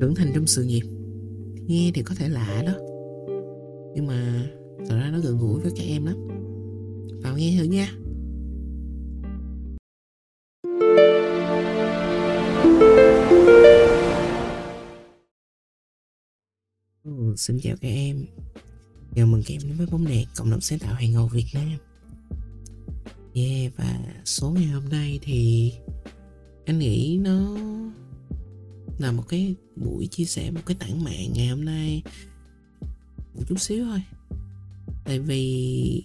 trưởng thành trong sự nghiệp. Nghe thì có thể lạ đó. Nhưng mà thật ra nó gần gũi với các em lắm. Vào nghe thử nha. Ừ, xin chào các em. Chào mừng các em đến với bóng đèn cộng đồng sáng tạo hàng ngầu Việt Nam. Yeah và số ngày hôm nay thì anh nghĩ nó là một cái buổi chia sẻ, một cái tản mạn ngày hôm nay. Một chút xíu thôi. Tại vì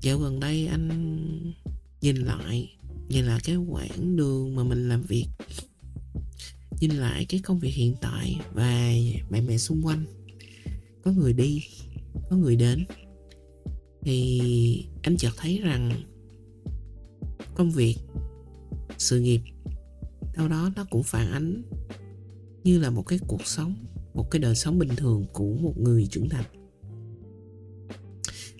dạo gần đây anh nhìn lại nhìn lại cái quãng đường mà mình làm việc. Nhìn lại cái công việc hiện tại và bạn bè xung quanh. Có người đi, có người đến. Thì anh chợt thấy rằng công việc, sự nghiệp đâu đó nó cũng phản ánh như là một cái cuộc sống, một cái đời sống bình thường của một người trưởng thành.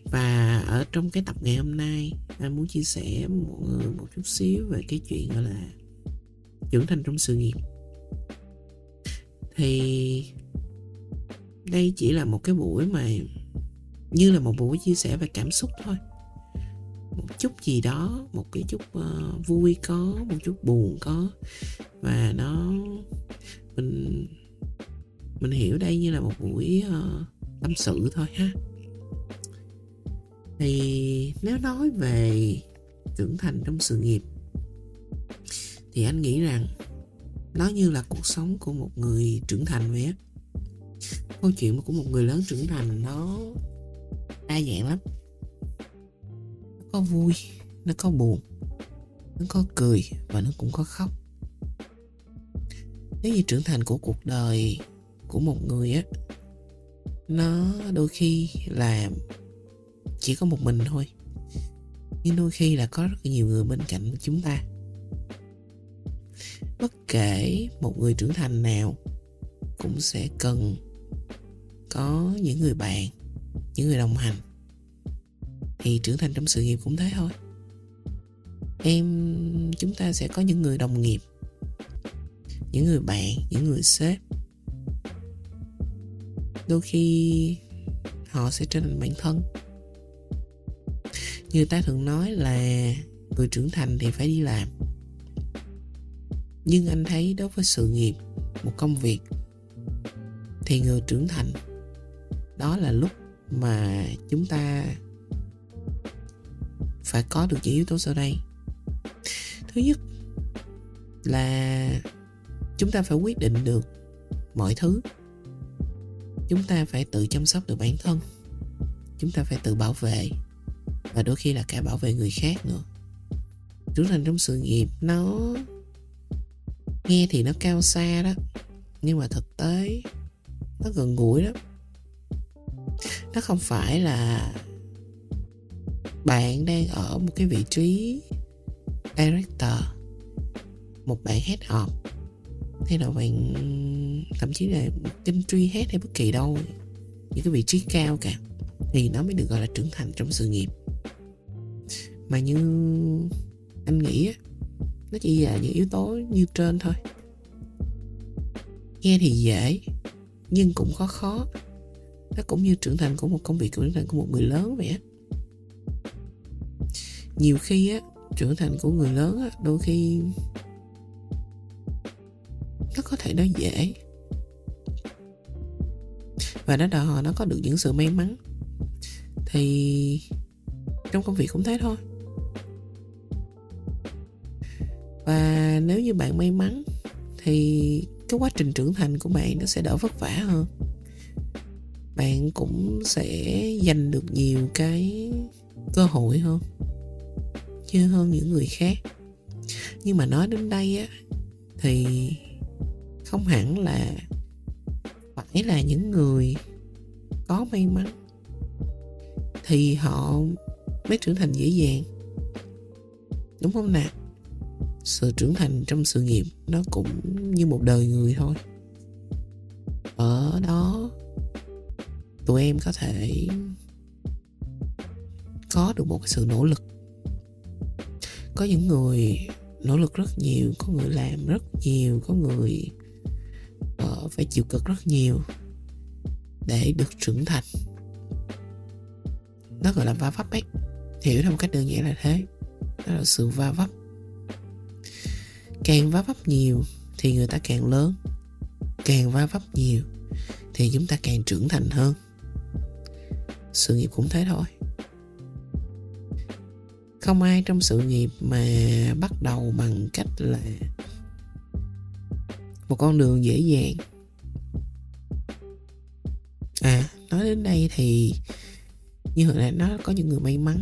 Và ở trong cái tập ngày hôm nay, anh muốn chia sẻ một người, một chút xíu về cái chuyện gọi là trưởng thành trong sự nghiệp. Thì đây chỉ là một cái buổi mà, như là một buổi chia sẻ về cảm xúc thôi một chút gì đó một cái chút uh, vui có một chút buồn có. Và nó mình mình hiểu đây như là một buổi uh, tâm sự thôi ha. Thì nếu nói về trưởng thành trong sự nghiệp thì anh nghĩ rằng nó như là cuộc sống của một người trưởng thành vậy á. Câu chuyện của một người lớn trưởng thành nó đa dạng lắm có vui, nó có buồn, nó có cười và nó cũng có khóc. Nếu như trưởng thành của cuộc đời của một người á, nó đôi khi là chỉ có một mình thôi. Nhưng đôi khi là có rất nhiều người bên cạnh chúng ta. Bất kể một người trưởng thành nào cũng sẽ cần có những người bạn, những người đồng hành thì trưởng thành trong sự nghiệp cũng thế thôi. Em, chúng ta sẽ có những người đồng nghiệp, những người bạn, những người sếp. Đôi khi họ sẽ trở thành bản thân. Người ta thường nói là người trưởng thành thì phải đi làm. Nhưng anh thấy đối với sự nghiệp, một công việc, thì người trưởng thành, đó là lúc mà chúng ta phải có được những yếu tố sau đây. Thứ nhất là chúng ta phải quyết định được mọi thứ. Chúng ta phải tự chăm sóc được bản thân. Chúng ta phải tự bảo vệ và đôi khi là cả bảo vệ người khác nữa. Trưởng thành trong sự nghiệp nó nghe thì nó cao xa đó, nhưng mà thực tế nó gần gũi lắm. Nó không phải là bạn đang ở một cái vị trí director, một bạn head of. Hay là bạn, thậm chí là kinh truy head hay bất kỳ đâu, những cái vị trí cao cả, thì nó mới được gọi là trưởng thành trong sự nghiệp. Mà như anh nghĩ nó chỉ là những yếu tố như trên thôi. Nghe thì dễ, nhưng cũng có khó. Nó cũng như trưởng thành của một công việc, trưởng thành của một người lớn vậy á nhiều khi á, trưởng thành của người lớn á, đôi khi nó có thể nó dễ. Và nó đòi hỏi nó có được những sự may mắn. Thì trong công việc cũng thế thôi. Và nếu như bạn may mắn, thì cái quá trình trưởng thành của bạn nó sẽ đỡ vất vả hơn. Bạn cũng sẽ giành được nhiều cái cơ hội hơn chưa hơn những người khác. Nhưng mà nói đến đây á, thì không hẳn là phải là những người có may mắn thì họ mới trưởng thành dễ dàng. Đúng không nè? Sự trưởng thành trong sự nghiệp nó cũng như một đời người thôi. Ở đó, tụi em có thể có được một cái sự nỗ lực có những người nỗ lực rất nhiều có người làm rất nhiều có người uh, phải chịu cực rất nhiều để được trưởng thành. Nó gọi là va vấp ấy. Hiểu theo một cách đơn giản là thế. Đó là sự va vấp. Càng va vấp nhiều thì người ta càng lớn. Càng va vấp nhiều thì chúng ta càng trưởng thành hơn. Sự nghiệp cũng thế thôi không ai trong sự nghiệp mà bắt đầu bằng cách là một con đường dễ dàng. À nói đến đây thì như hồi nãy nó có những người may mắn,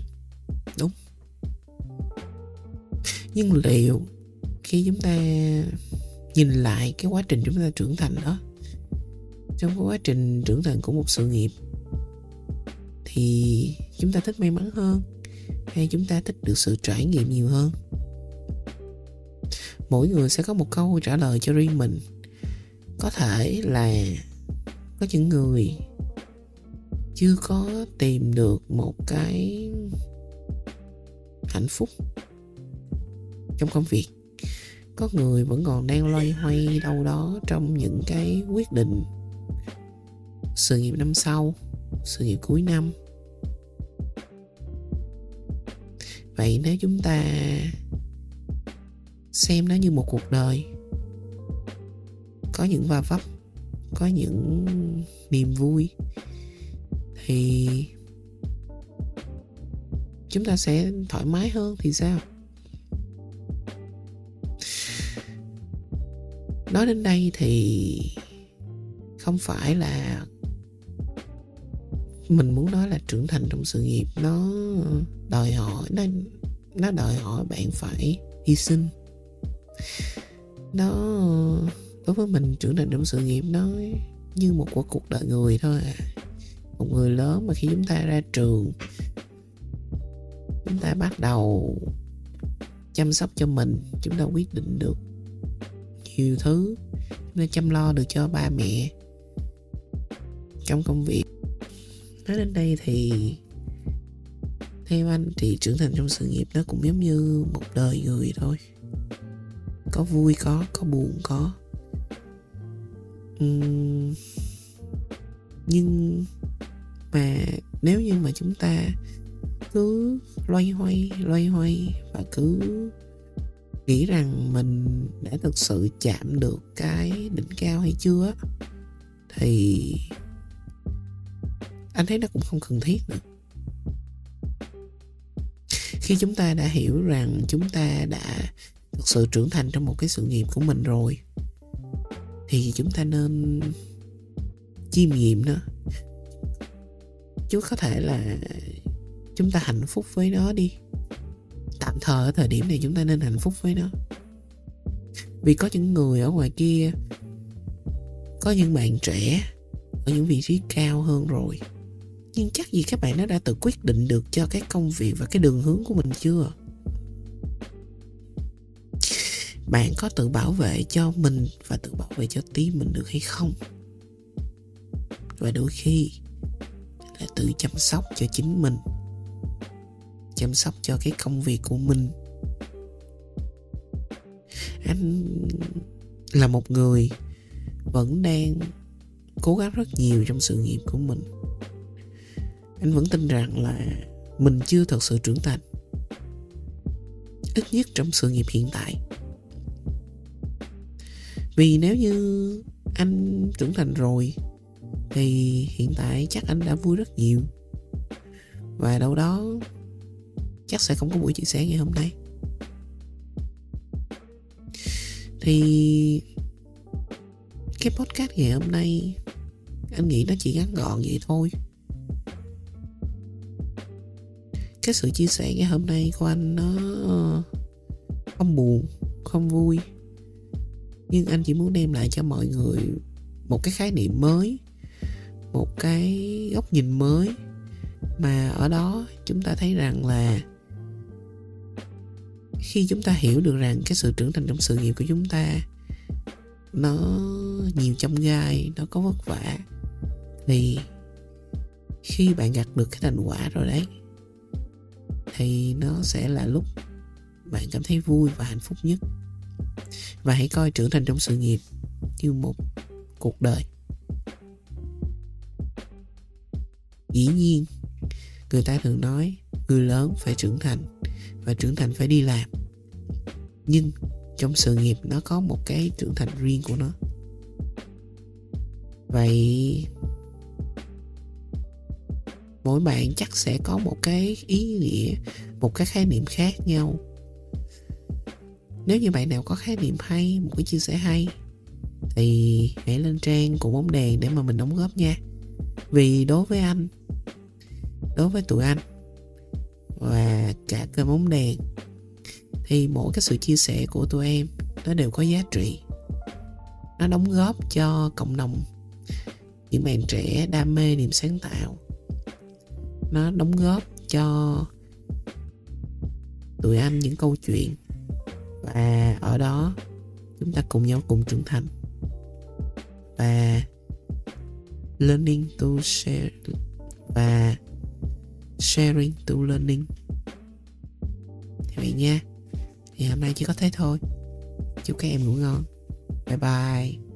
đúng. Nhưng liệu khi chúng ta nhìn lại cái quá trình chúng ta trưởng thành đó, trong cái quá trình trưởng thành của một sự nghiệp thì chúng ta thích may mắn hơn? Hay chúng ta thích được sự trải nghiệm nhiều hơn? Mỗi người sẽ có một câu trả lời cho riêng mình. Có thể là có những người chưa có tìm được một cái hạnh phúc trong công việc. Có người vẫn còn đang loay hoay đâu đó trong những cái quyết định sự nghiệp năm sau, sự nghiệp cuối năm. Vậy nếu chúng ta xem nó như một cuộc đời, có những va vấp, có những niềm vui, thì chúng ta sẽ thoải mái hơn thì sao? Nói đến đây thì không phải là mình muốn nói là trưởng thành trong sự nghiệp, nó đòi hỏi, nó nó đòi hỏi bạn phải hy sinh. Nó, đối với mình, trưởng thành trong sự nghiệp nó như một cuộc cuộc đời người thôi à. Một người lớn mà khi chúng ta ra trường, chúng ta bắt đầu chăm sóc cho mình, chúng ta quyết định được nhiều thứ, chúng ta chăm lo được cho ba mẹ. Trong công việc nói đến đây thì theo anh thì trưởng thành trong sự nghiệp nó cũng giống như một đời người thôi. Có vui có có buồn có. Uhm, nhưng mà nếu như mà chúng ta cứ loay hoay loay hoay và cứ nghĩ rằng mình đã thực sự chạm được cái đỉnh cao hay chưa thì anh thấy nó cũng không cần thiết nữa. Khi chúng ta đã hiểu rằng chúng ta đã thực sự trưởng thành trong một cái sự nghiệp của mình rồi, thì chúng ta nên chiêm nghiệm nó. Chứ có thể là chúng ta hạnh phúc với nó đi. Tạm thời ở thời điểm này chúng ta nên hạnh phúc với nó. Vì có những người ở ngoài kia, có những bạn trẻ ở những vị trí cao hơn rồi nhưng chắc gì các bạn nó đã tự quyết định được cho cái công việc và cái đường hướng của mình chưa? Bạn có tự bảo vệ cho mình và tự bảo vệ cho tim mình được hay không? Và đôi khi là tự chăm sóc cho chính mình, chăm sóc cho cái công việc của mình. Anh là một người vẫn đang cố gắng rất nhiều trong sự nghiệp của mình anh vẫn tin rằng là mình chưa thật sự trưởng thành. Ít nhất trong sự nghiệp hiện tại. Vì nếu như anh trưởng thành rồi, thì hiện tại chắc anh đã vui rất nhiều. Và đâu đó chắc sẽ không có buổi chia sẻ ngày hôm nay. Thì cái podcast ngày hôm nay, anh nghĩ nó chỉ ngắn gọn vậy thôi. Cái sự chia sẻ ngày hôm nay của anh nó ờ, không buồn, không vui. Nhưng anh chỉ muốn đem lại cho mọi người một cái khái niệm mới, một cái góc nhìn mới. Mà ở đó chúng ta thấy rằng là khi chúng ta hiểu được rằng cái sự trưởng thành trong sự nghiệp của chúng ta nó nhiều chông gai, nó có vất vả, thì khi bạn gặt được cái thành quả rồi đấy thì nó sẽ là lúc bạn cảm thấy vui và hạnh phúc nhất. Và hãy coi trưởng thành trong sự nghiệp như một cuộc đời. Dĩ nhiên, người ta thường nói, người lớn phải trưởng thành và trưởng thành phải đi làm. Nhưng trong sự nghiệp nó có một cái trưởng thành riêng của nó. Vậy mỗi bạn chắc sẽ có một cái ý nghĩa, một cái khái niệm khác nhau. Nếu như bạn nào có khái niệm hay, một cái chia sẻ hay, thì hãy lên trang của bóng đèn để mà mình đóng góp nha. Vì đối với anh, đối với tụi anh và cả cơ bóng đèn, thì mỗi cái sự chia sẻ của tụi em, nó đều có giá trị. Nó đóng góp cho cộng đồng những bạn trẻ đam mê niềm sáng tạo nó đóng góp cho tụi anh những câu chuyện. Và ở đó, chúng ta cùng nhau cùng trưởng thành. Và learning to share, và sharing to learning. Thì vậy nha. Thì hôm nay chỉ có thế thôi. Chúc các em ngủ ngon. Bye bye.